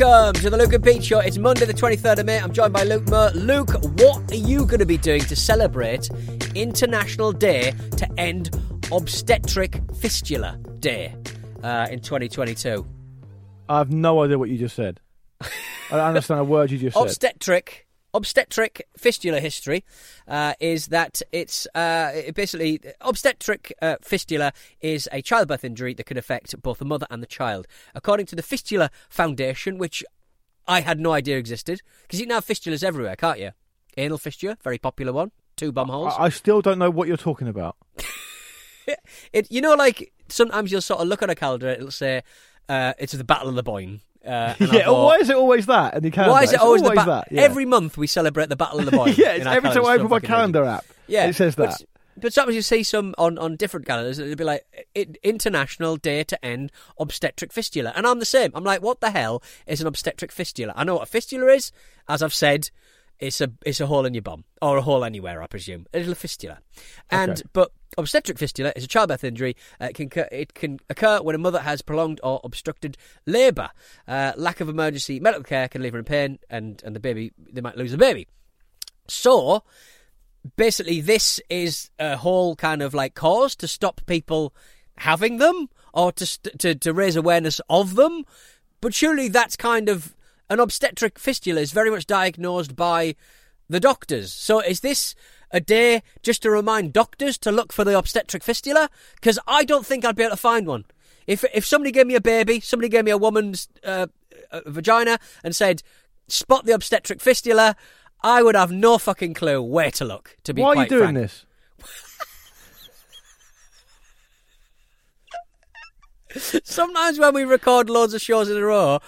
Welcome to the Luke and Pete Show. It's Monday, the 23rd of May. I'm joined by Luke Moore. Luke, what are you going to be doing to celebrate International Day to End Obstetric Fistula Day uh, in 2022? I have no idea what you just said. I don't understand a word you just said. Obstetric. Obstetric fistula history uh, is that it's uh, basically obstetric uh, fistula is a childbirth injury that can affect both the mother and the child. According to the Fistula Foundation, which I had no idea existed, because you can have fistulas everywhere, can't you? Anal fistula, very popular one, two bum holes. I, I still don't know what you're talking about. it, you know, like sometimes you'll sort of look on a calendar, it'll say uh, it's the Battle of the Boyne. Uh, yeah, thought, why is it always that? And you can't. Why is it always, the ba- that? Yeah. Every month we celebrate the Battle of the Boyne. yeah, every time I open my calendar app. Yeah, it says but- that. But sometimes you see some on, on different calendars, it'll be like International Day to End Obstetric Fistula. And I'm the same. I'm like, what the hell is an obstetric fistula? I know what a fistula is. As I've said, it's a it's a hole in your bum. Or a hole anywhere, I presume. A little fistula. And Okay. but obstetric fistula is a childbirth injury. Uh, it can occur, it can occur when a mother has prolonged or obstructed labour. Uh, lack of emergency medical care can leave her in pain, and, and the baby they might lose the baby. So basically this is a whole kind of like cause to stop people having them or to st- to to raise awareness of them but surely that's kind of an obstetric fistula is very much diagnosed by the doctors so is this a day just to remind doctors to look for the obstetric fistula because i don't think i'd be able to find one if if somebody gave me a baby somebody gave me a woman's uh, uh, vagina and said spot the obstetric fistula I would have no fucking clue where to look. To be Why are you doing frank. this? Sometimes when we record loads of shows in a row,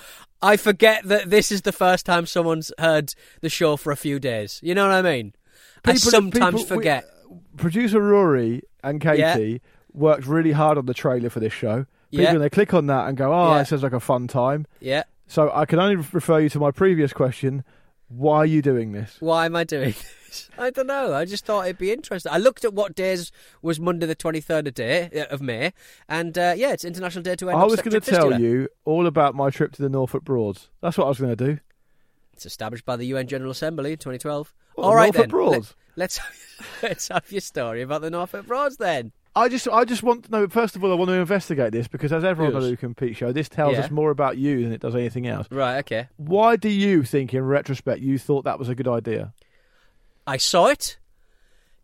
I forget that this is the first time someone's heard the show for a few days. You know what I mean? I People- sometimes people- we- forget. Producer Rory and Yeah. Katie worked really hard on the trailer for this show. People, Yeah. they click on that and go, "Oh, Yeah. it sounds like a fun time." yeah. So I can only refer you to my previous question: Why are you doing this? Why am I doing this? I don't know. I just thought it'd be interesting. I looked at what days was Monday the 23rd of, day, uh, of May, and uh, yeah, it's International Day to End I was going to tell you all about my trip to the Norfolk Broads. That's what I was going to do. It's established by the UN General Assembly in 2012. What, All right Norfolk then. Broads? Let, us let's have your story about the Norfolk Broads then. I just, I just want to know. First of all, I want to investigate this because, as everyone on the. Luke and Pete show, this tells Yeah. us more about you than it does anything else. Right. Okay. Why do you think, in retrospect, you thought that was a good idea? I saw it.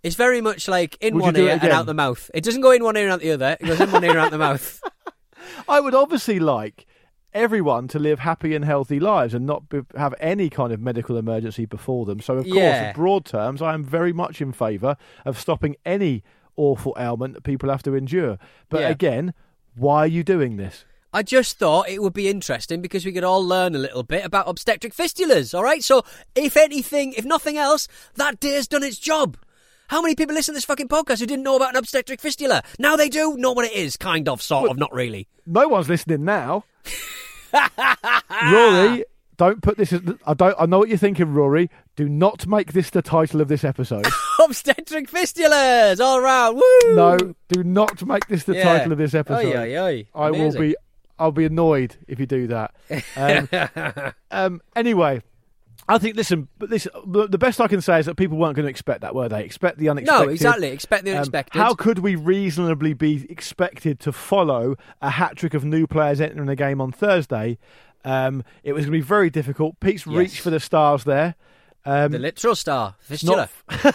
It's very much like in Would you one do ear and again? out the mouth. It doesn't go in one ear and out the other. It goes in one ear and out the mouth. I would obviously like everyone to live happy and healthy lives and not be, have any kind of medical emergency before them. So, of course, Yeah. in broad terms, I am very much in favour of stopping any awful ailment that people have to endure. But Yeah. again, why are you doing this? I just thought it would be interesting because we could all learn a little bit about obstetric fistulas, all right? So, if anything, if nothing else, that day's done its job. How many people listen to this fucking podcast who didn't know about an obstetric fistula? Now they do know what it is, kind of, sort of, not really. No one's listening now. Rory, don't put this. As, I don't. I know what you're thinking, Rory. Do not make this the title of this episode. obstetric fistulas, all round. Woo! no, do not make this the Yeah. title of this episode. Oi, oi, oi. I will be. I'll be annoyed if you do that. Um, um, anyway, I think. Listen, but this the best I can say is that people weren't going to expect that, were they? Expect the unexpected. No, exactly. Expect the Um, unexpected. how could we reasonably be expected to follow a hat trick of new players entering the game on Thursday? Um, it was going to be very difficult. Pete's Yes. reached for the stars there. Um, the literal star, it's fistula. not,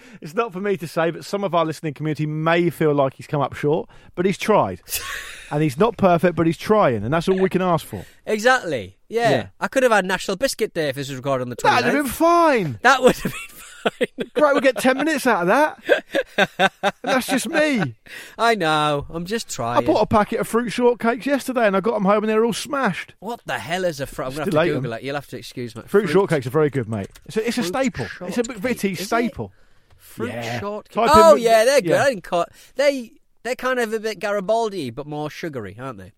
it's not for me to say, but some of our listening community may feel like he's come up short, but he's tried. and he's not perfect, but he's trying, and that's all we can ask for. Exactly. Yeah. Yeah. I could have had National Biscuit Day if this was recorded on the 29th. That'd have been fine. That would have been Great, we'll get 10 minutes out of that. And that's just me. I know. I'm just trying. I bought a packet of fruit shortcakes yesterday and I got them home and they're all smashed. What the hell is a fruit? I'm going to have to Google them. it. You'll have to excuse me. Fruit, shortcakes are very good, mate. It's a, it's a staple. It's a shortcake, McVitie it? staple. Fruit Yeah. shortcake. Oh, in- yeah, they're good. yeah. I didn't cut. They, they're kind of a bit Garibaldi, but more sugary, aren't they?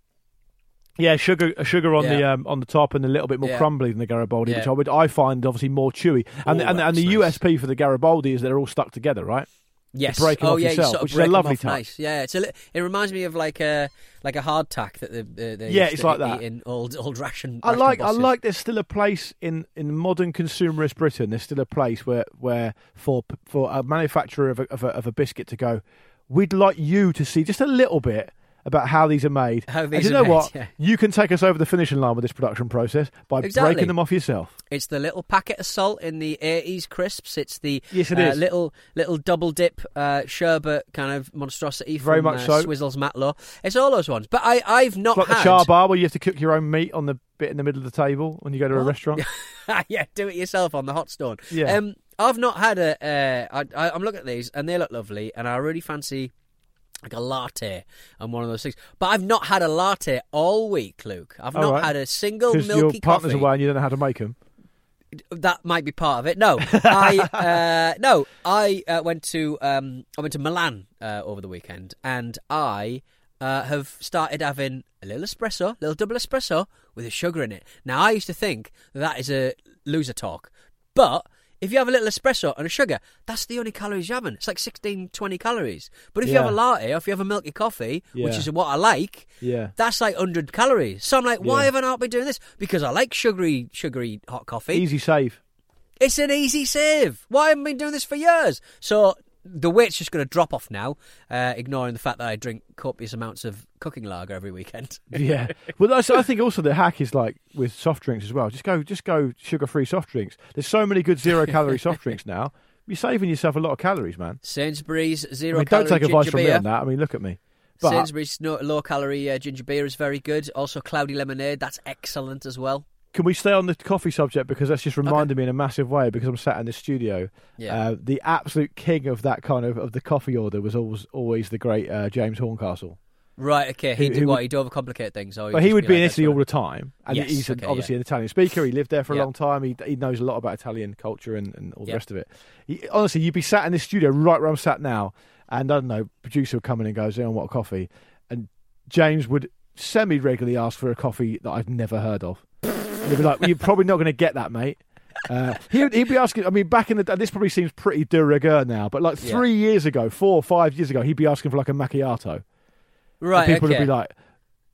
Yeah, sugar uh, sugar on the um, on the top and a little bit more Yeah. crumbly than the Garibaldi, which I would I find obviously more chewy. And Oh, and, and the nice. USP for the Garibaldi is they're all stuck together, right? Yes. break 'em oh, off yeah, you sort of which is a lovely touch. Nice. Yeah, it's a li- it reminds me of like a like a hardtack that the, the, they Yeah, it's like that. in old old ration. I ration like I like there's still a place in, in modern consumerist Britain. There's still a place where where for for a manufacturer of a, of a, of a biscuit to go. We'd like you to see just a little bit about how these are made. How and you know made, what? yeah. You can take us over the finishing line with this production process by Exactly. breaking them off yourself. It's the little packet of salt in the 80s crisps. It's the Yes, it uh, is. little little double dip uh, sherbet kind of monstrosity from Very much uh, so. Swizzels Matlow. It's all those ones. But I I've not It's like had the char bar where you have to cook your own meat on the bit in the middle of the table when you go to a restaurant. yeah, do it yourself on the hot stone. Yeah. Um, I've not had a. Uh, I, I, I'm looking at these and they look lovely, and I really fancy like a latte and one of those things. But I've not had a latte all week, Luke. I've All not right. had a single Because your milky partner's coffee. away and you don't know how to make them. That might be part of it. No, I uh, no, I uh, went to um, I went to Milan uh, over the weekend, and I uh, have started having a little espresso, little double espresso with a sugar in it. Now I used to think that is a loser talk, but if you have a little espresso and a sugar, that's the only calories you're having. It's like 16, 20 calories. But if you have a latte or if you have a milky coffee, which Yeah. is what I like, Yeah. that's like 100 calories. So I'm like, why Yeah. have I not been doing this? Because I like sugary, sugary hot coffee. Easy save. It's an easy save. Why haven't I been doing this for years? So the weight's just going to drop off now, uh, ignoring the fact that I drink copious amounts of cooking lager every weekend. Yeah. Well, that's, I think also the hack is like with soft drinks as well. Just go, just go sugar-free soft drinks. There's so many good zero-calorie soft drinks now. You're saving yourself a lot of calories, man. Sainsbury's I zero mean, don't take advice from me on that. I mean, look at me. But Sainsbury's no, low calorie uh, ginger beer is very good. Also, cloudy lemonade that's excellent as well. Can we stay on the coffee subject because that's just reminded me in a massive way because I'm sat in the studio. Yeah. Uh, the absolute king of that kind of of the coffee order was always always the great uh, James Horncastle. Right. Okay. He Who- did who what? would- He'd overcomplicate things. Or But he would be in like, Italy all the time, and Yes, he's okay, obviously yeah. an Italian speaker. He lived there for a Yeah. long time. He, he knows a lot about Italian culture and, and all the rest of it. He, honestly, you'd be sat in this studio right where I'm sat now, and I don't know, producer would come in and goes, "I want a coffee," and James would semi regularly ask for a coffee that I've never heard of. He'd be like, well, "You're probably not going to get that, mate." Uh, he'd, he'd be asking. I mean, back in the day, this probably seems pretty de rigueur now, but like Yeah. three years ago, four or five years ago, he'd be asking for like a macchiato. Right. and people okay. would be like,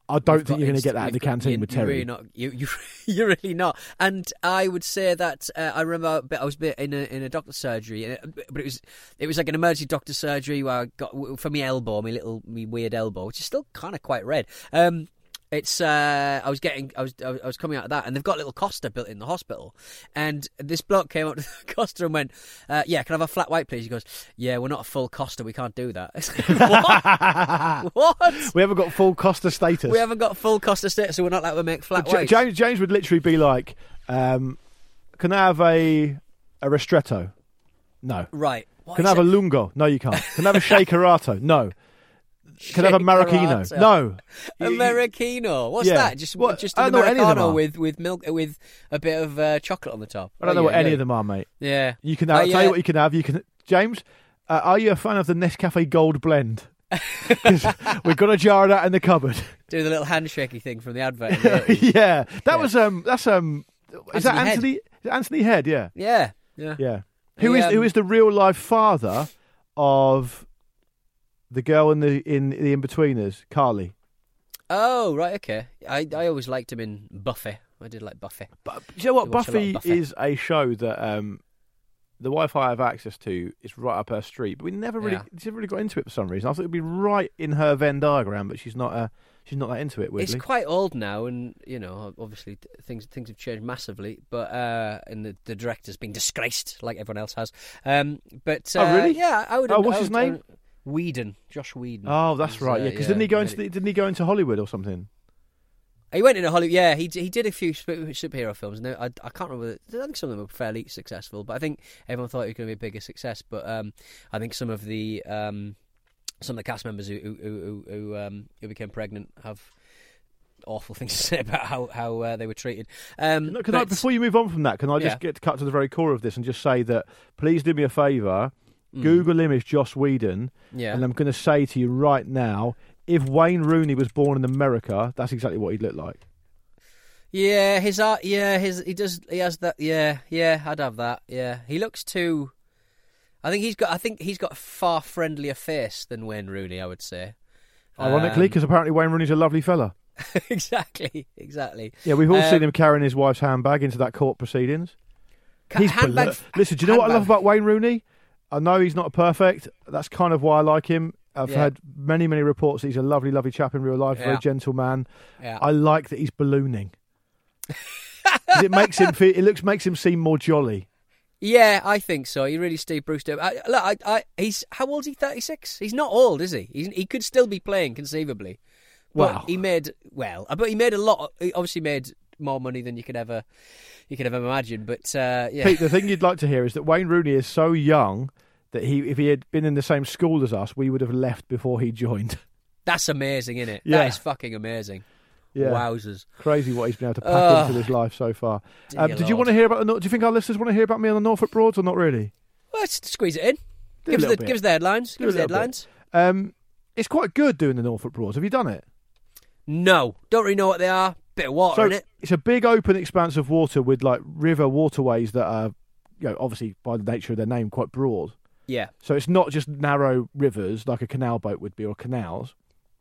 "I don't You've think you're going to get that in the canteen you- with you're Terry." Really not. You, you, you're really not. And I would say that uh, I remember I was a bit in a in a doctor's surgery, it, but it was it was like an emergency doctor's surgery where I got for my elbow, my little me weird elbow, which is still kind of quite red. Um, it's uh, I was getting I was I was coming out of that, and they've got a little Costa built in the hospital, and this bloke came up to the Costa and went, uh, "Yeah, can I have a flat white, please?" He goes, "Yeah, we're not a full Costa, we can't do that." what? what? We haven't got full Costa status. We haven't got full Costa status, so we're not allowed to make flat whites. James, James would literally be like, um, "Can I have a a ristretto? No. Right. What Can I have a it? lungo? No, you can't. Can I have a shakerato? No. Can I have a maraschino? No. Americano. What's Yeah. that? Just What? just I an don't know any of Americano with with milk with a bit of uh, chocolate on the top. I don't know Oh, what any yeah. of them are, mate. Yeah. You can. Have, Oh, I'll tell you what you can have. You can. James, uh, are you a fan of the Nescafe Gold Blend? we've got a jar of that in the cupboard. Do the little handshakey thing from the advert. in the 80s. yeah, that Yeah. was um. That's um. Is that Anthony Head. Anthony? Anthony Head? Yeah. yeah. Yeah. Yeah. Who is He, who um, is the real life father of the girl in the in the Inbetweeners, Carly? Oh right. Okay. I I always liked him in Buffy. I did like Buffy. But do you know what? You watch a lot of Buffy, Buffy. is a show that um, the Wi-Fi I have access to is right up her street, but we never really, Yeah. never really got into it for some reason. I thought it'd be right in her Venn diagram, but she's not. Uh, she's not that into it. Weirdly. It's quite old now, and you know, obviously things things have changed massively. But uh, and the, the director's been disgraced, like everyone else has. Um, but uh, Oh, really? Yeah, I would. Oh, what's his would- I name? Whedon, Joss Whedon. oh, that's right. uh, Yeah, because didn't he go into the, didn't he go into Hollywood or something? He went into Hollywood. Yeah, he d- he did a few superhero films. And I, I can't remember. I think some of them were fairly successful, but I think everyone thought it was going to be a bigger success. But um, I think some of the um, some of the cast members who who who, who, um, who became pregnant have awful things to say about how how uh, they were treated. Um, No, can I, before you move on from that, can I just Yeah. get to cut to the very core of this and just say that please do me a favour, Mm. Google image Joss Whedon, yeah, and I'm going to say to you right now, if Wayne Rooney was born in America, that's exactly what he'd look like. Yeah, his art. Yeah, his he does. He has that. Yeah, yeah. I'd have that. Yeah, he looks too. I think he's got. I think he's got a far friendlier face than Wayne Rooney. I would say. Ironically, Um, because apparently Wayne Rooney's a lovely fella. exactly, exactly. Yeah, we've all Um, seen him carrying his wife's handbag into that court proceedings. Ca- He's handbag. Listen, do you know what I love about Wayne Rooney? I know he's not perfect. That's kind of why I like him. I've Yeah. had many, many reports that he's a lovely, lovely chap in real life, a very Yeah. gentle man. Yeah. I like that he's ballooning. it makes him feel, it looks makes him seem more jolly. yeah, I think so. He really Steve Bruce. I, look, I, I, he's how old is he? Thirty six. He's not old, is he? He's, he could still be playing conceivably. But Wow. he made well, but he made a lot. He obviously made more money than you could ever, you could ever imagine. But uh, yeah, Pete, the thing you'd like to hear is that Wayne Rooney is so young that he, if he had been in the same school as us, we would have left before he joined. That's amazing, isn't it? Yeah. That is fucking amazing. Yeah. Wowzers. Crazy what he's been able to pack Oh. into his life so far. Um, did you want to hear about the? Do you think our listeners want to hear about me on the Norfolk Broads or not really? Well, let's squeeze it in. Do Give us, the, bit. give us the headlines. Do Give us the headlines. Um, it's quite good doing the Norfolk Broads. Have you done it? No, don't really know what they are. Bit of water so in it. it's a big open expanse of water with like river waterways that are, you know, obviously by the nature of their name, quite broad. Yeah, So it's not just narrow rivers like a canal boat would be or canals.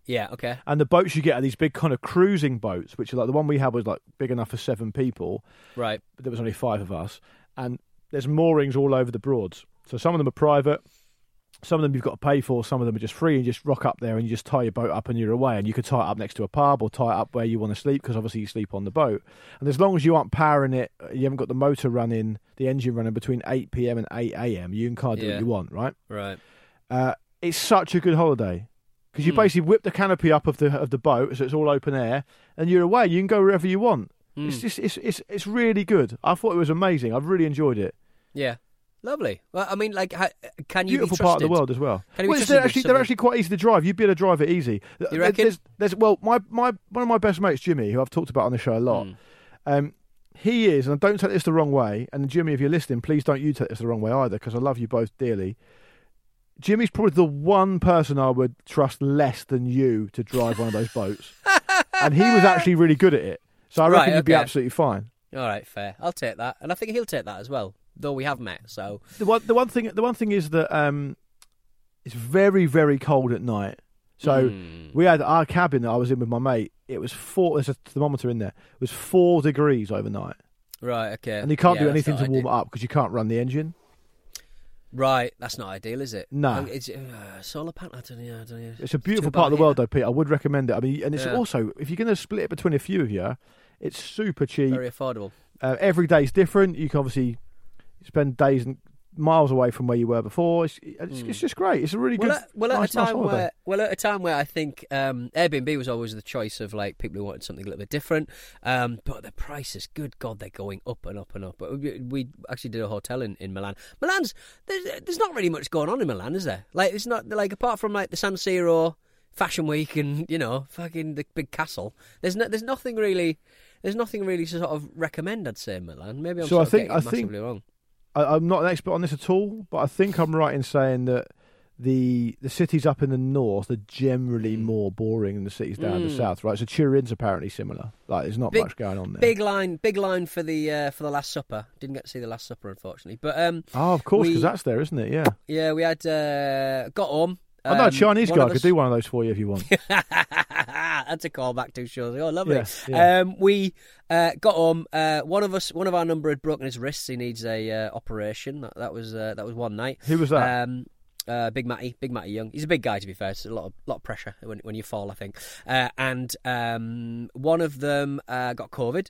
yeah, okay. And the boats you get are these big kind of cruising boats, which are like the one we had was like big enough for seven people, Right. but there was only five of us. And there's moorings all over the Broads. So some of them are private, some of them you've got to pay for, some of them are just free. And you just rock up there and you just tie your boat up and you're away. And you could tie it up next to a pub or tie it up where you want to sleep because obviously you sleep on the boat. And as long as you aren't powering it, you haven't got the motor running, the engine running between 8 p.m. and 8 a.m., you can kind of do Yeah. what you want, right? Right. Uh, it's such a good holiday because you Hmm. basically whip the canopy up of the of the boat, so it's all open air, and you're away. You can go wherever you want. Hmm. It's just it's it's it's really good. I thought it was amazing. I've really enjoyed it. Yeah. Lovely. Well, I mean, like, how, can you Beautiful be part of the world as well. Can you well, they're actually they're actually quite easy to drive. You'd be able to drive it easy. You reckon? There's, there's well, my my one of my best mates, Jimmy, who I've talked about on the show a lot. Hmm. Um, he is, and don't take this the wrong way. And Jimmy, if you're listening, please don't you take this the wrong way either, because I love you both dearly. Jimmy's probably the one person I would trust less than you to drive one of those boats, and he was actually really good at it. So I Right, reckon you'd be absolutely fine. All right, fair. I'll take that, and I think he'll take that as well. Though we have met, so The one, the one thing, the one thing is that um, it's very, very cold at night. So Hmm. we had our cabin that I was in with my mate. It was four. There's a thermometer in there. It was four degrees overnight, right, okay. and you can't Yeah, do anything to warm it up because you can't run the engine. Right, that's not ideal, is it? No. Oh, It's uh, solar panel. I don't know. I don't know. It's a beautiful Too part of the world, though, Pete. I would recommend it. I mean, and it's Yeah. also if you're going to split it between a few of you, it's super cheap. Very affordable. Uh, every day's different. You can obviously spend days and miles away from where you were before. It's, it's, Mm. it's just great. It's a really Well, good. at, well, at a time holiday. where, well, at a time where I think um, Airbnb was always the choice of like people who wanted something a little bit different. Um, but the prices, good God, they're going up and up and up. But we, we actually did a hotel in, in Milan. Milan's there's, there's not really much going on in Milan, is there? Like it's not like apart from like the San Siro Fashion Week and you know fucking the big castle. There's no, there's nothing really. There's nothing really to sort of recommend. I'd say in Milan. Maybe I'm So sort I of think- getting I it think- wrong. I, I'm not an expert on this at all, but I think I'm right in saying that the the cities up in the north are generally Mm. more boring than the cities down in the Mm. south, right? So Turin's apparently similar. Like, there's not Big- much going on there. Big line, big line for the uh, for the Last Supper. Didn't get to see the Last Supper, unfortunately. But um, Oh, of course, because that's there, isn't it? Yeah. Yeah, we had uh, got home I know a um, Chinese guy could do one of those for you if you want. That's a callback to shows. Oh, lovely. Yeah, yeah. Um, we uh, got home. Uh, one of us, one of our number had broken his wrists. He needs a uh, operation. That, that was uh, that was one night. Who was that? Um, uh, Big Matty, Big Matty Young. He's a big guy to be fair. It's a lot of lot of pressure when when you fall, I think. Uh, and um, one of them uh, got COVID,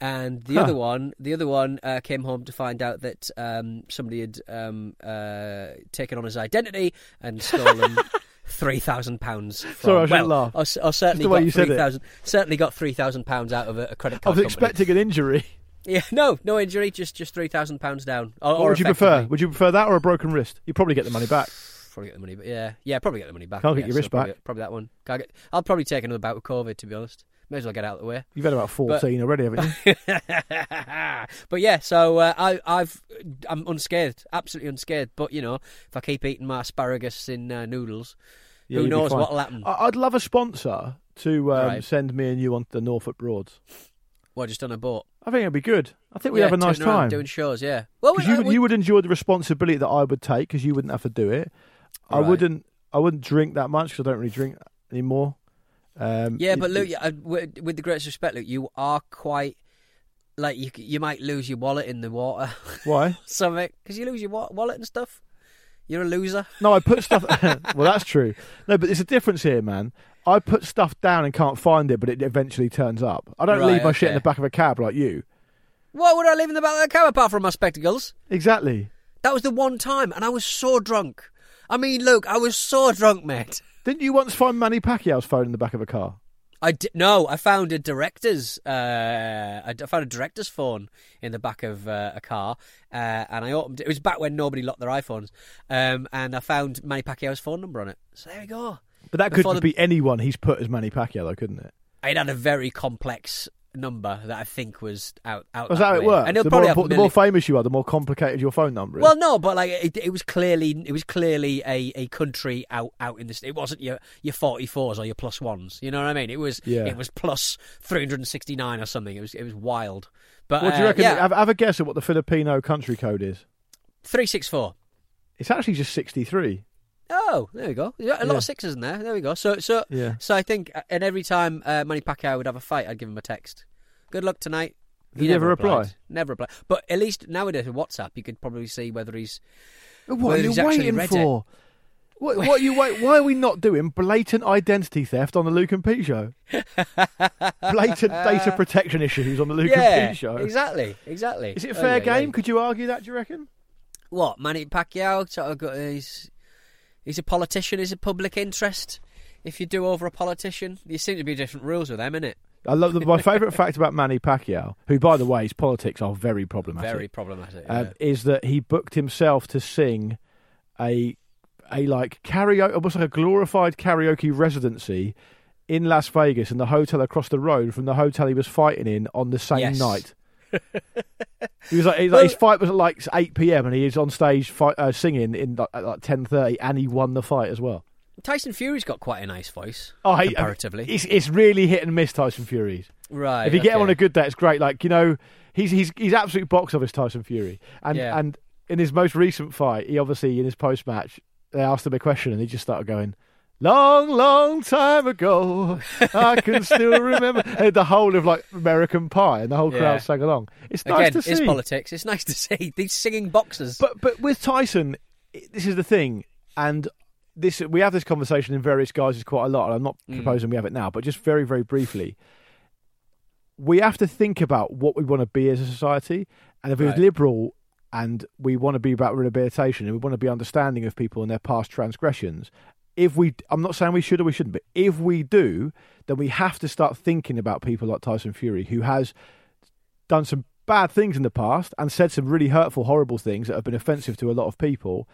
and the Huh. other one, the other one uh, came home to find out that um, somebody had um, uh, taken on his identity and stolen. Three thousand pounds. Sorry, I shouldn't well, laugh. S- or certainly got you said it. three thousand. Certainly got three thousand pounds out of a, a credit card. I was company. expecting an injury. Yeah, no, no injury. Just just three thousand pounds down. Or, What would you prefer? Would you prefer that or a broken wrist? You probably get the money back. Probably get the money, but yeah, yeah, probably get the money back. Can't get your wrist probably, back. Probably that one. Can't get, I'll probably take another bout with COVID. To be honest, may as well get out of the way. You've had about 14 already, haven't you? but yeah, so uh, I, I've I'm unscathed, absolutely unscathed. But you know, if I keep eating my asparagus in uh, noodles, Yeah, who knows what'll happen? I- I'd love a sponsor to um, Right. send me and you onto the Norfolk Broads. Well, just on a boat. I think it'd be good. I think we'd yeah, have a nice time. doing shows. Yeah. Well, we- you, uh, would- we- you would enjoy the responsibility that I would take because you wouldn't have to do it. I wouldn't. I wouldn't drink that much because I don't really drink anymore. Um, Yeah, but Luke, it- yeah, uh, with with the greatest respect, Luke, you are quite like you. You might lose your wallet in the water, why? something because you lose your wa- wallet and stuff. You're a loser. No, I put stuff. well, that's true. No, but there's a difference here, man. I put stuff down and can't find it, but it eventually turns up. I don't Right, leave my shit in okay. the back of a cab like you. Why would I leave in the back of the cab apart from my spectacles? Exactly. That was the one time, and I was so drunk. I mean, look, I was so drunk, mate. Didn't you once find Manny Pacquiao's phone in the back of a car? I di- no, I found a director's. Uh, I d- found a director's phone in the back of uh, a car, uh, and I opened. It was back when nobody locked their iPhones, um, and I found Manny Pacquiao's phone number on it. So there we go. But that could the- be anyone he's put as Manny Pacquiao, though, couldn't it? It had a very complex number that I think was out. out Was that how it works? And The more, a the more famous you are, the more complicated your phone number is. Well, no, but like it, it was clearly it was clearly a, a country out out in this. It wasn't your your forty fours or your plus ones. You know what I mean? It was Yeah. it was plus three hundred and sixty nine or something. It was it was wild. But what do you uh, reckon? Yeah, Have, have a guess at what the Filipino country code is. three six four. It's actually just 63. Oh, there we go. Yeah, a lot Yeah. of sixes in there. There we go. So so Yeah. so I think, uh, and every time uh, Manny Pacquiao would have a fight, I'd give him a text. Good luck tonight. Did he never, reply? replied. Never reply. But at least nowadays with WhatsApp, you could probably see whether he's What Whether are you waiting for? What, what are you wait? Why are we not doing blatant identity theft on the Luke and Pete show? blatant data protection issues on the Luke yeah, and Pete show. exactly, exactly. Is it a Oh, fair yeah, yeah. game? Could you argue that? Do you reckon? What Manny Pacquiao sort of got? He's he's a politician. He's a public interest. If you do over a politician, there seem to be different rules with them, innit? I love the, my favourite fact about Manny Pacquiao, who, by the way, his politics are very problematic. Very problematic. um, yeah. is that he booked himself to sing a a like karaoke, almost like a glorified karaoke residency in Las Vegas in the hotel across the road from the hotel he was fighting in on the same Yes. night. He was like, like his fight was at like eight p.m. and he is on stage fight, uh, singing in like, at like ten thirty, and he won the fight as well. Tyson Fury's got quite a nice voice. Oh, he- comparatively, It's it's really hit and miss Tyson Fury's. right? if you get him on a good day, it's great. Like you know, he's he's he's absolute box office Tyson Fury, and Yeah. and in his most recent fight, he obviously in his post match they asked him a question and he just started going. Long, long time ago, I can still remember the whole of like American Pie, and the whole crowd Yeah. sang along. It's nice to see. it's politics. It's nice to see these singing boxers. But but with Tyson, this is the thing, and this we have this conversation in various guises quite a lot. And I'm not Mm. proposing we have it now, but just very very briefly, we have to think about what we want to be as a society, and if we're Right. liberal and we want to be about rehabilitation and we want to be understanding of people and their past transgressions. If we, I'm not saying we should or we shouldn't, but if we do, then we have to start thinking about people like Tyson Fury, who has done some bad things in the past and said some really hurtful, horrible things that have been offensive to a lot of people,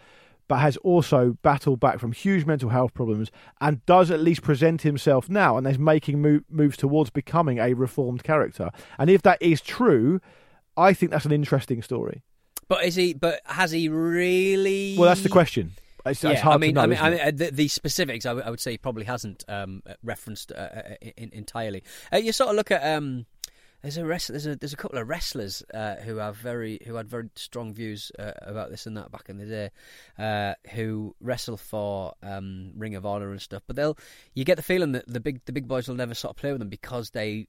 but has also battled back from huge mental health problems and does at least present himself now and is making mo- moves towards becoming a reformed character. And if that is true, I think that's an interesting story. But is he? But has he really? Well, that's the question. It's, Yeah, it's hard I mean, know. I mean, I mean, uh, the, the specifics. I would- say he probably hasn't um, uh, referenced uh, uh, in, entirely. Uh, you sort of look at um, There's a wrestler, there's a there's a couple of wrestlers uh, who have very who had very strong views uh, about this and that back in the day, uh, who wrestle for um, Ring of Honor and stuff. But they'll you get the feeling that the big the big boys will never sort of play with them because they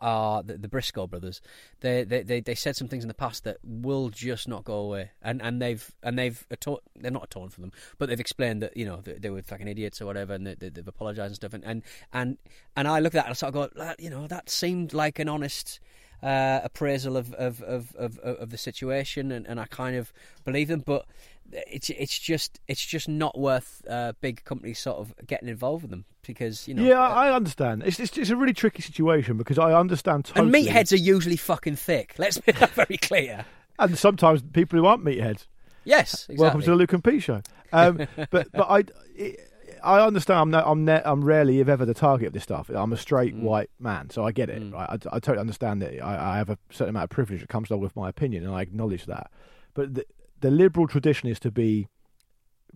are the, the Briscoe brothers. They, they they they said some things in the past that will just not go away, and and they've and they've atoned, they're not atoned for them, but they've explained that you know they, they were fucking idiots or whatever, and they, they, have apologised and stuff, and, and and and I look at that and I sort of go, you know, that seemed like an honest. Uh, appraisal of of, of, of of the situation, and, and I kind of believe them. But it's it's just it's just not worth uh, big companies sort of getting involved with them because you know. Yeah, uh, I understand. It's, it's it's a really tricky situation because I understand totally. and meatheads are usually fucking thick. Let's make that very clear. and sometimes people who aren't meatheads. Yes, exactly. Welcome to the Luke and Pete show. Um, but but I. I understand. I'm no, I'm ne- I'm rarely, if ever, the target of this stuff. I'm a straight Mm. white man, so I get it. Mm. Right? I, I totally understand that. I, I have a certain amount of privilege that comes along with my opinion, and I acknowledge that. But the, the liberal tradition is to be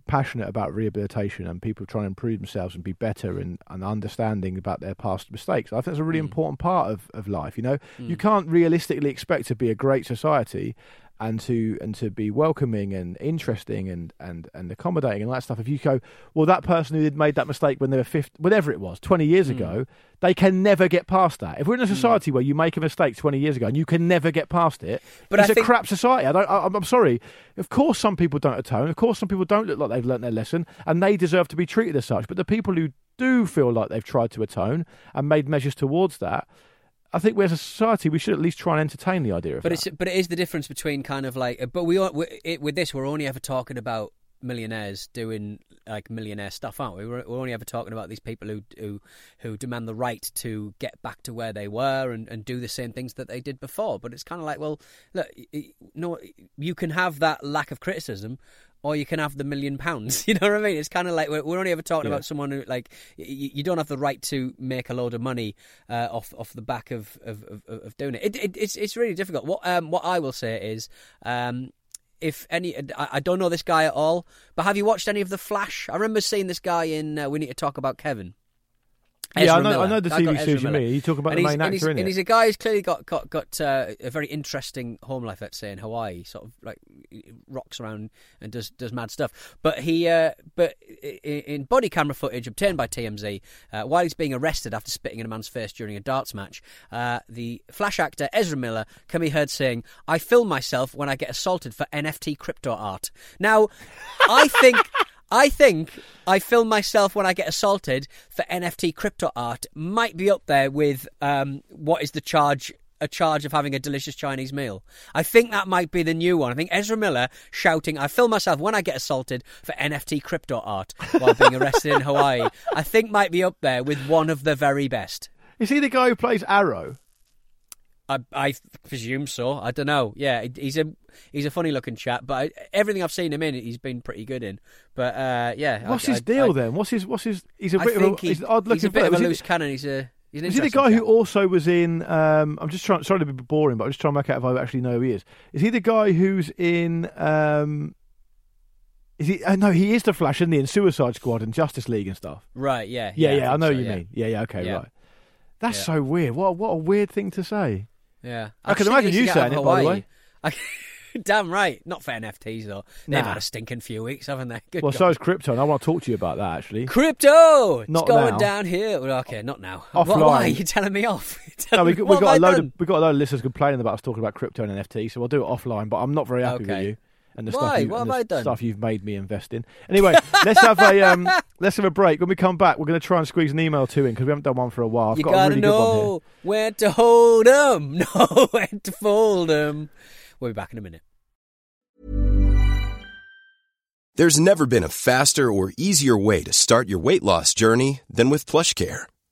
passionate about rehabilitation and people trying to improve themselves and be better and, and understanding about their past mistakes. I think that's a really Mm. important part of, of life. You know, you Mm. can't realistically expect to be a great society and to and to be welcoming and interesting and, and, and accommodating and all that stuff. If you go, well, that person who had made that mistake when they were 50, whatever it was, 20 years Mm. ago, they can never get past that. If we're in a society where you make a mistake 20 years ago and you can never get past it, But it's a think- crap society. I don't, I, I'm sorry. Of course, some people don't atone. Of course, some people don't look like they've learnt their lesson and they deserve to be treated as such. But the people who do feel like they've tried to atone and made measures towards that, I think we as a society we should at least try and entertain the idea of But that. it's but it is the difference between kind of like but we are we, it, with this we're only ever talking about millionaires doing like millionaire stuff, aren't we? We're, we're only ever talking about these people who who who demand the right to get back to where they were and, and do the same things that they did before. But it's kind of like, well, look, no, you can have that lack of criticism. Or you can have the million pounds. You know what I mean? It's kind of like we're, we're only ever talking Yeah. about someone who, like, you, you don't have the right to make a load of money uh, off off the back of of, of, of doing it. It, it. It's it's really difficult. What um what I will say is um if any, I, don't know this guy at all, but have you watched any of the Flash? I remember seeing this guy in. Uh, we need to talk about Kevin. Yeah, I know, I know the TV series you mean. You talk about and the main and actor in and he's a guy who's clearly got got got uh, a very interesting home life. Let's say in Hawaii, sort of like rocks around and does does mad stuff. But he, uh, but in body camera footage obtained by TMZ, uh, while he's being arrested after spitting in a man's face during a darts match, uh, the Flash actor Ezra Miller can be heard saying, "I film myself when I get assaulted for NFT crypto art." Now, I think. I think I film myself when I get assaulted for NFT crypto art might be up there with um, what is the charge a charge of having a delicious Chinese meal. I think that might be the new one. I think Ezra Miller shouting, I film myself when I get assaulted for NFT crypto art while being arrested in Hawaii. I think might be up there with one of the very best. Is he the guy who plays Arrow? I, I presume so. I don't know. Yeah, he's a he's a funny looking chap, but I, everything I've seen him in, he's been pretty good in. But uh, yeah, What's I, his I- deal I, then? What's his what's his? He's a bit of think a, he- he's odd he's a bit of a Was he- loose cannon. He's a he's Is he the guy who also was in? Um, I'm just trying. Sorry to be boring, but I'm just trying to work out if I actually know who he is. Is he the guy who's in? Um, is he? Uh, no, he is the Flash, isn't he? In Suicide Squad and Justice League and stuff. Right? Yeah. Yeah, yeah, yeah I, think know so, what you yeah. mean. Yeah, yeah, okay, Yeah. right. That's so weird. What what a weird thing to say. Yeah, I can just imagine you saying it, by the way. I- Damn right. Not for NFTs though. They've Nah. had a stinking few weeks, haven't they? Good Well, God. so is Krypton. I want to talk to you about that actually. Crypto. Not it's going now. down here. Well, okay, not now. Offline. Why, why are you telling me off? No, we, got- we what got a have I load done? of we got a load of listeners complaining about us talking about crypto and NFT, so we'll do it offline. But I'm not very happy with you and the Why? stuff you, What and have the I done? stuff you've made me invest in. Anyway, let's have a um, let's have a break. When we come back, we're going to try and squeeze an email two in because we haven't done one for a while. I've You got gotta a really good one here. know when to hold 'em, know when to fold 'em. We'll be back in a minute. There's never been a faster or easier way to start your weight loss journey than with PlushCare.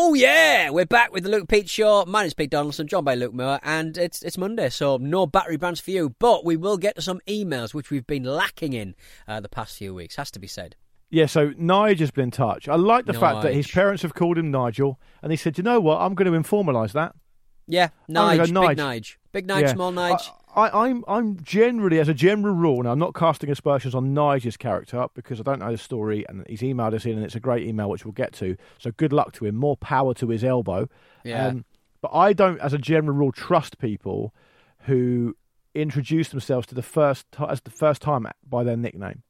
Oh yeah, we're back with the Luke Pete Show. My name's Pete Donaldson, joined by Luke Moore, and it's it's Monday, so no battery brands for you. But we will get to some emails, which we've been lacking in uh, the past few weeks. Has to be said. Yeah, so Nigel's been in touch. I like the fact that his parents have called him Nigel, and he said, "You know what? I'm going to informalise that." Yeah, gonna go Nige, Nige. Big Nige, Yeah. small Nige. I, I, I'm I'm generally, as a general rule, now I'm not casting aspersions on Nigel's character because I don't know the story, and he's emailed us in, and it's a great email which we'll get to. So good luck to him. More power to his elbow. Um, Yeah. but I don't, as a general rule, trust people who introduce themselves to the first as the first time by their nickname.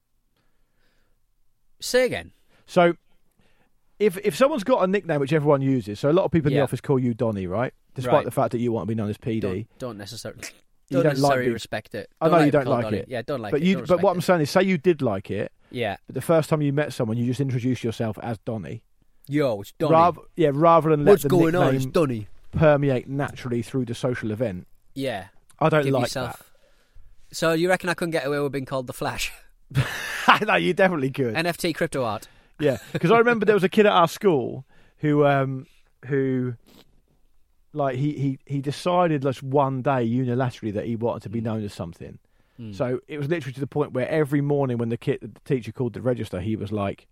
Say again. So if if someone's got a nickname which everyone uses, so a lot of people in the office call you Donny, right? Despite Right. the fact that you want to be known as PD. Don't, don't necessarily. You Don't, don't like necessarily being- respect it. I know you don't called like it. Yeah, don't like but it. you, don't but what I'm saying is, say you did like it, yeah, but the first time you met someone, you just introduced yourself as Donny. yo, it's Donny. Rather, yeah, rather than let What's the going on? It's nickname Donny. permeate naturally through the social event. Yeah, I don't give like yourself. So you reckon I couldn't get away with being called the Flash? that. no, you definitely could. NFT crypto art. Yeah, because I remember there was a kid at our school who, um, who, like he he he decided just one day unilaterally that he wanted to be known as something. Hmm. So it was literally to the point where every morning when the kid, the teacher called the register, he was like,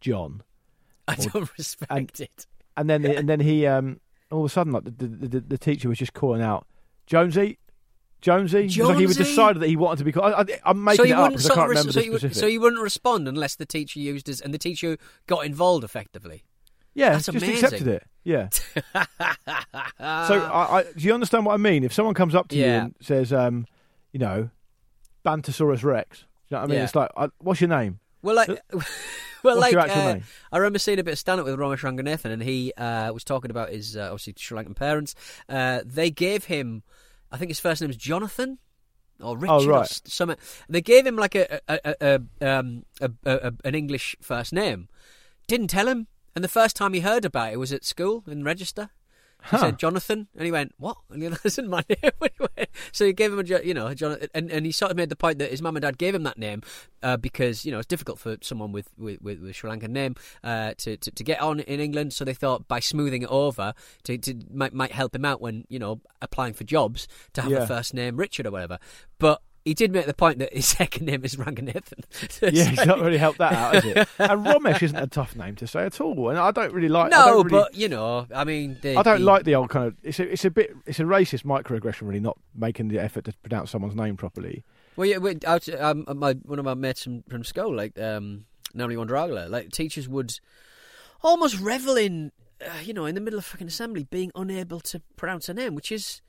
John, I don't respect it. and then and then he um all of a sudden like the the, the, the teacher was just calling out Jonesy. Jonesy, was like he would Jonesy? decided that he wanted to be called. I, I, I'm making So it up wouldn't because I can't res- remember so the you, would- so you wouldn't respond unless the teacher used his and the teacher got involved effectively. Yeah, that's just amazing. accepted it. Yeah. So I, I, do you understand what I mean? If someone comes up to you Yeah. and says, um, you know, Bantosaurus Rex, you know what I mean? Yeah. It's like, I, what's your name? Well, like, well, What's like your actual uh, name? I remember seeing a bit of stand up with Romesh Ranganathan, and he uh, was talking about his uh, obviously Sri Lankan parents. Uh, they gave him, I think his first name is Jonathan or Richard, or Oh, right. s- something. They gave him like a, a, a, a, um, a, a, a an English first name. Didn't tell him, and the first time he heard about it was at school in register. He Huh. said Jonathan, and he went, "What?" And he "Isn't my name?" Anyway, so he gave him a, you know, a Jonathan, and, and he sort of made the point that his mum and dad gave him that name uh, because you know it's difficult for someone with with, with, with Sri Lankan name uh, to, to to get on in England. So they thought by smoothing it over to, to might might help him out when you know applying for jobs to have Yeah. a first name Richard or whatever. But he did make the point that his second name is Ranganathan. So Yeah, he's not really helped that out, is it? And Romesh isn't a tough name to say at all, and I don't really like. I no, don't really, but you know, I mean, the, I don't the- like the old kind of. It's a, it's a bit. It's a racist microaggression, really, not making the effort to pronounce someone's name properly. Well, yeah, we- out, um, my one of my mates from, from school, like um, Namely Wandragla, like teachers would almost revel in, uh, you know, in the middle of fucking assembly, being unable to pronounce a name, which is,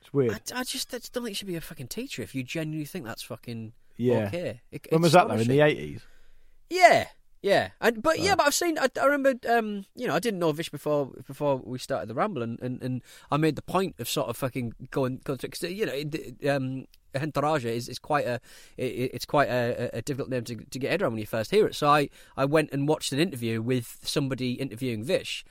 It's weird. I, I just I just don't think you should be a fucking teacher if you genuinely think that's fucking yeah. okay. It- When was that though? In the eighties. Yeah, yeah, and but yeah, but I've seen. I, I remember, um, you know, I didn't know Vish before before we started the ramble, and, and, and I made the point of sort of fucking going, going to, you know, it- um, Hentaraja is, is quite a it, it's quite a, a difficult name to to get head around when you first hear it. So I I went and watched an interview with somebody interviewing Vish,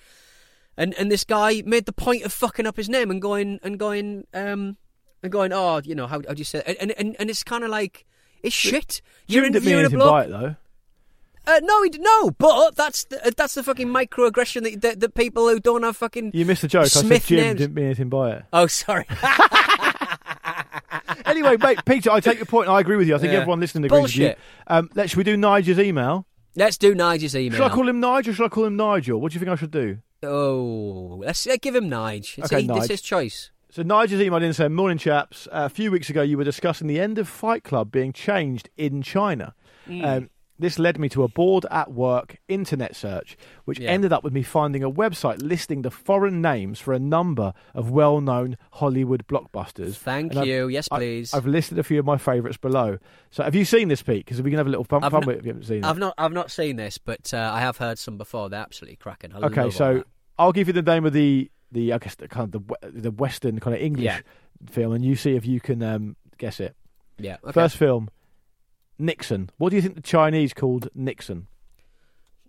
and and this guy made the point of fucking up his name and going and going um and going oh you know how how do you say it? and and and it's kind of like it's shit. You You're didn't mean interviewing a anything bloke. by it though. Uh, no, he no, but that's the, uh, that's the fucking microaggression that, that that people who don't have fucking. You missed the joke. I Smith said Jim names- didn't mean anything by it. Oh, sorry. anyway, mate, Peter, I take your point. I agree with you. I think Yeah. everyone listening agrees Bullshit. with you. Um, let's should we do Nigel's email? Let's do Nigel's email. Should I call him Nigel? or Should I call him Nigel? What do you think I should do? Oh, let's uh, give him Nige. It's, Okay, he, it's his choice. So Nigel's emailed in and said, "Morning, chaps. Uh, a few weeks ago, you were discussing the end of Fight Club being changed in China. Hmm. Um, this led me to a bored at work internet search, which Yeah. ended up with me finding a website listing the foreign names for a number of well-known Hollywood blockbusters. Thank And I've- you. Yes, please. I've listed a few of my favourites below. So, have you seen this, Pete? Because we can have a little fun, I've fun not- with it if you haven't seen I've it. not I've not seen this, but uh, I have heard some before. They're absolutely cracking. I Okay, so. I'll give you the name of the the I guess the kind of the the Western kind of English Yeah. film, and you see if you can um, guess it. Yeah. Okay. First film, Nixon. What do you think the Chinese called Nixon?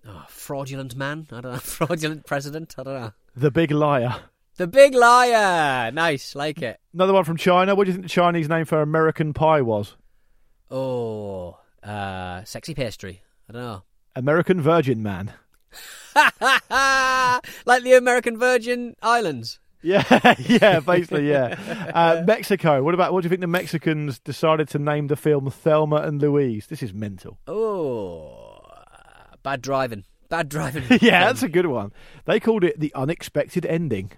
Oh, fraudulent man. I don't know. Fraudulent president. I don't know. The Big Liar. The Big Liar. Nice. Like it. Another one from China. What do you think the Chinese name for American Pie was? Oh, uh, sexy pastry. I don't know. American Virgin Man. like the American Virgin Islands. Yeah, yeah, basically, yeah. Uh, Mexico. What about what do you think the Mexicans decided to name the film Thelma and Louise? This is mental. Oh, bad driving. Bad driving. yeah, that's a good one. They called it the unexpected ending.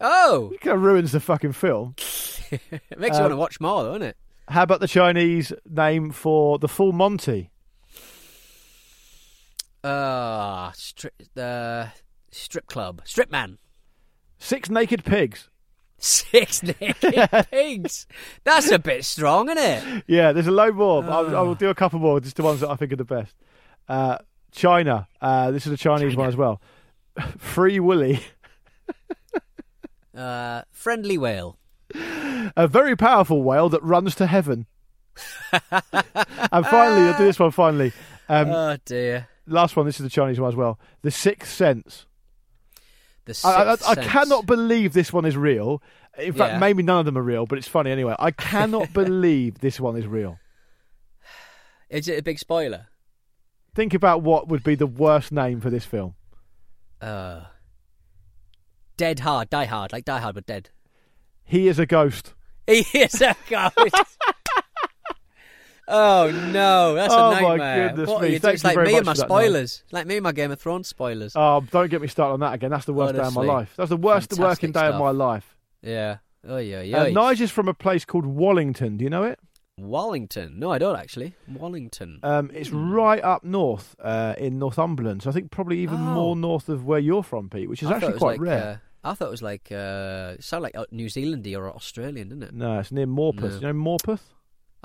Oh, It kind of ruins the fucking film. it makes you Um, want to watch more, doesn't it? How about the Chinese name for the Full Monty? Uh, stri- uh, strip club. Strip man. Six Naked Pigs. Six naked pigs. That's a bit strong, isn't it? Yeah, there's a load more. I'll, I Ah. will do a couple more, just the ones that I think are the best. Uh, China. Uh, this is a Chinese one as well. Free Willy. Uh, friendly whale. A very powerful whale that runs to heaven. and finally, I'll do this one finally. Um, oh dear. last one, this is the Chinese one as well. The Sixth Sense. The I, I, I cannot believe this one is real. In fact, Yeah. maybe none of them are real, but it's funny anyway. I cannot believe this one is real. Is it a big spoiler? Think about what would be the worst name for this film. Uh, dead hard, die hard, like die hard but dead. He is a ghost. He is a ghost. oh no, that's Oh, a my nightmare. goodness what me. Thank It's like me and my much for that, Noel. spoilers. Like me and my Game of Thrones spoilers. Oh, don't get me started on that again. That's the worst day of my life. That's the worst working day of my life. yeah. Oh yeah, yeah. Uh, Nigel's from a place called Wallington. Do you know it? Wallington. No, I don't actually. Wallington. Um, it's Hmm. right up north uh, in Northumberland. So I think probably even Oh. more north of where you're from, Pete, which is I actually quite like, rare. Uh, I thought it was like uh, it sounded like uh, New Zealandy or Australian, didn't it? No, it's near Morpeth. No. You know Morpeth?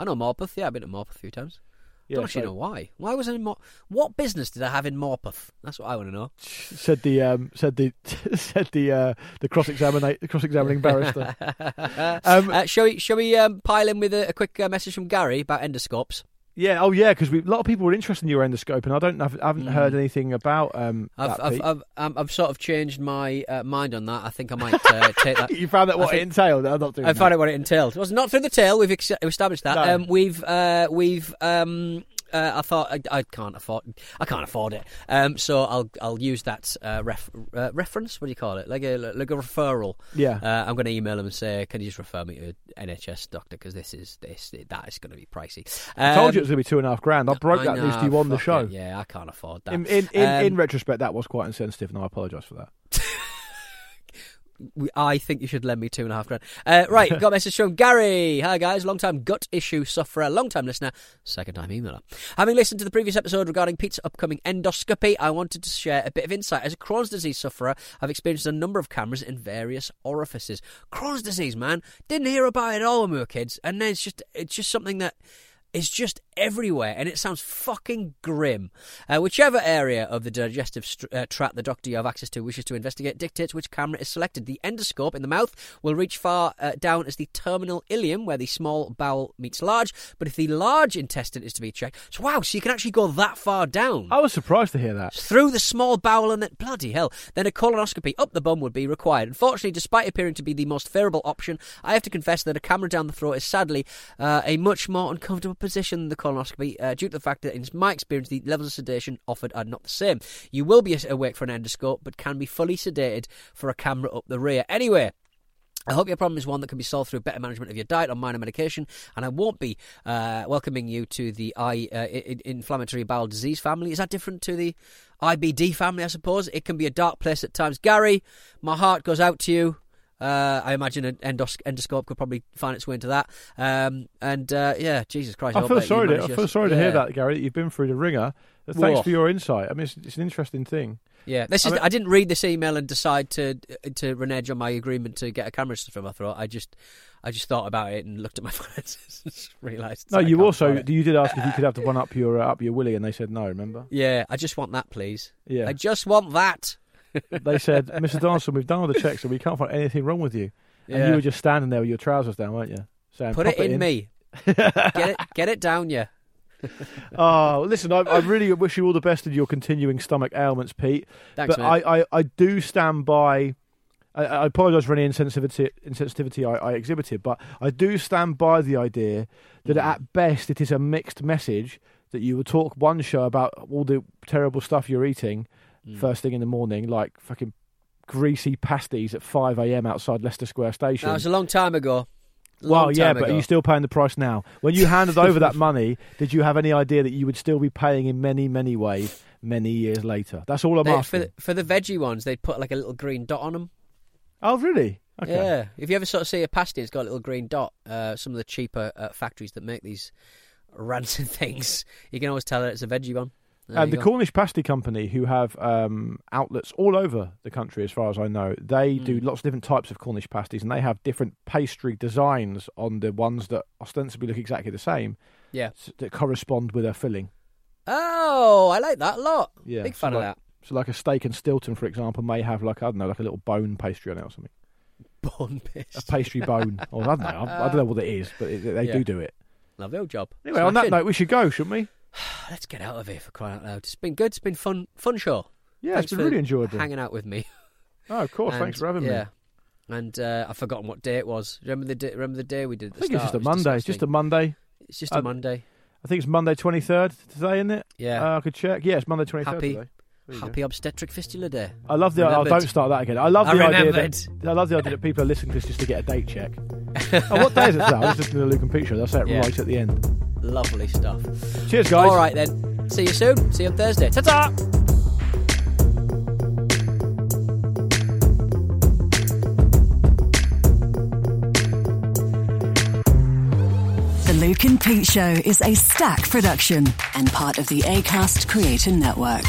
I know Morpeth. Yeah, I've been to Morpeth a few times. Yeah, don't actually so- know why. Why was I in Mor- What business did I have in Morpeth? That's what I want to know. said the um, said the said the uh, the cross examine cross examining barrister. Um, uh, shall we shall we um, pile in with a, a quick uh, message from Gary about endoscopes? Yeah, oh yeah, because a lot of people were interested in your endoscope, and I don't have, I haven't Mm. heard anything about um. I've that, I've, Pete. I've, um, I've sort of changed my uh, mind on that. I think I might uh, take that. you found out what I it entailed. I'm not doing. I that. found out what it entailed. It was not through the tail. We've ex- established that. No. Um, we've uh, we've. Um, uh, I thought I, I can't afford. I can't afford it. Um, so I'll I'll use that uh, ref, uh, reference. What do you call it? Like a like a referral. Yeah. Uh, I'm going to email them and say, can you just refer me to an NHS doctor because this is this that is going to be pricey. I told you it Um, was going to be two and a half grand. I broke I that news to you on the show. it. Yeah, I can't afford that. In in, in, Um, in retrospect, that was quite insensitive, and I apologise for that. I think you should lend me two and a half grand. Uh, right, got a message from Gary. Hi guys, long time gut issue sufferer, long time listener, second time emailer. Having listened to the previous episode regarding Pete's upcoming endoscopy, I wanted to share a bit of insight. As a Crohn's disease sufferer, I've experienced a number of cameras in various orifices. Crohn's disease, man, didn't hear about it at all when we were kids, and then it's just it's just something that is just everywhere, and it sounds fucking grim. Uh, whichever area of the digestive str- uh, tract the doctor you have access to wishes to investigate dictates which camera is selected. The endoscope in the mouth will reach far uh, down as the terminal ileum, where the small bowel meets large. But if the large intestine is to be checked, so wow, so you can actually go that far down I was surprised to hear that. through the small bowel and then bloody hell then a colonoscopy up the bum would be required unfortunately despite appearing to be the most favourable option i have to confess that a camera down the throat is sadly uh, a much more uncomfortable position the colonoscopy uh, due to the fact that in my experience the levels of sedation offered are not the same you will be awake for an endoscope but can be fully sedated for a camera up the rear anyway I hope your problem is one that can be solved through better management of your diet or minor medication, and I won't be uh, welcoming you to the uh, inflammatory bowel disease family. Is that different to the IBD family? I suppose it can be a dark place at times. Gary, my heart goes out to you. Uh, I imagine an endos- endoscope could probably find its way into that. Um, and uh, yeah, Jesus Christ! I hope feel sorry. To, I feel sorry to yeah. hear that, Gary. That you've been through the ringer. Thanks Whoa. for your insight. I mean, it's, it's an interesting thing. Yeah, this I is. I, mean- didn't read this email and decide to to renege on my agreement to get a camera in my throat. I just, I just thought about it and looked at my finances and realised. No, you also you did ask if you could have the one up your uh, up your willy, and they said no. Remember? Yeah, I just want that, please. Yeah. I just want that. They said, "Mr. Donaldson, we've done all the checks and we can't find anything wrong with you." And Yeah. you were just standing there with your trousers down, weren't you? Saying, Put "Pop it in, me. get it, get it down, you. Oh, listen, I, I really wish you all the best in your continuing stomach ailments, Pete. Thanks, but. I, I, I do stand by. I, I apologise for any insensitivity, insensitivity I, I exhibited, but I do stand by the idea that Mm. at best it is a mixed message that you would talk one show about all the terrible stuff you're eating Mm. first thing in the morning, like fucking greasy pasties at 5 a.m. outside Leicester Square Station. That was a long time ago. Well, yeah, but ago. are you still paying the price now? When you handed over that money, did you have any idea that you would still be paying in many, many ways many years later? That's all I'm They- for, asking. the, for the veggie ones, they'd put like a little green dot on them. Oh, really? Okay. Yeah. If you ever sort of see a pasty, it's got a little green dot. Uh, some of the cheaper uh, factories that make these rancid things, you can always tell that it's a veggie one. And the go. Cornish Pasty Company, who have um, outlets all over the country, as far as I know, they do Mm. lots of different types of Cornish pasties, and they have different pastry designs on the ones that ostensibly look exactly the same Yeah. that correspond with a filling. Oh, I like that a lot. Yeah, Big so fan of like- that. So, like a steak and Stilton, for example, may have like I don't know, like a little bone pastry on it or something. Bun a pastry bone, or I don't know. I, I don't know what it is, but it, they Yeah. do do it. Lovely old job. Anyway, on that note, we should go, shouldn't we? let's get out of here for crying out loud. It's been good. It's been fun. Fun show. Yeah, Thanks it's been really enjoyable. Hanging out with me. Oh, of course. And, thanks for having yeah. me. And uh, I've forgotten what day it was. Remember the day, remember the day we did. I the think it's just a It Monday. It's just a. Monday. It's just uh, a Monday. I think it's Monday twenty third today, isn't it? Yeah. Uh, I could check. Yeah, it's Monday twenty third Happy- today. You go. Happy obstetric fistula day. I love the. Oh, Remembered. don't start that again. I love I the idea that I love the idea that people are listening to this just to get a date check. oh, what day is it today? I was listening to the Luke and Pete show. They'll say it Yeah. right at the end. Lovely stuff. Cheers, guys. All right then. See you soon. See you on Thursday. Ta ta. The Luke and Pete Show is a stack production and part of the ACAST Creator Network.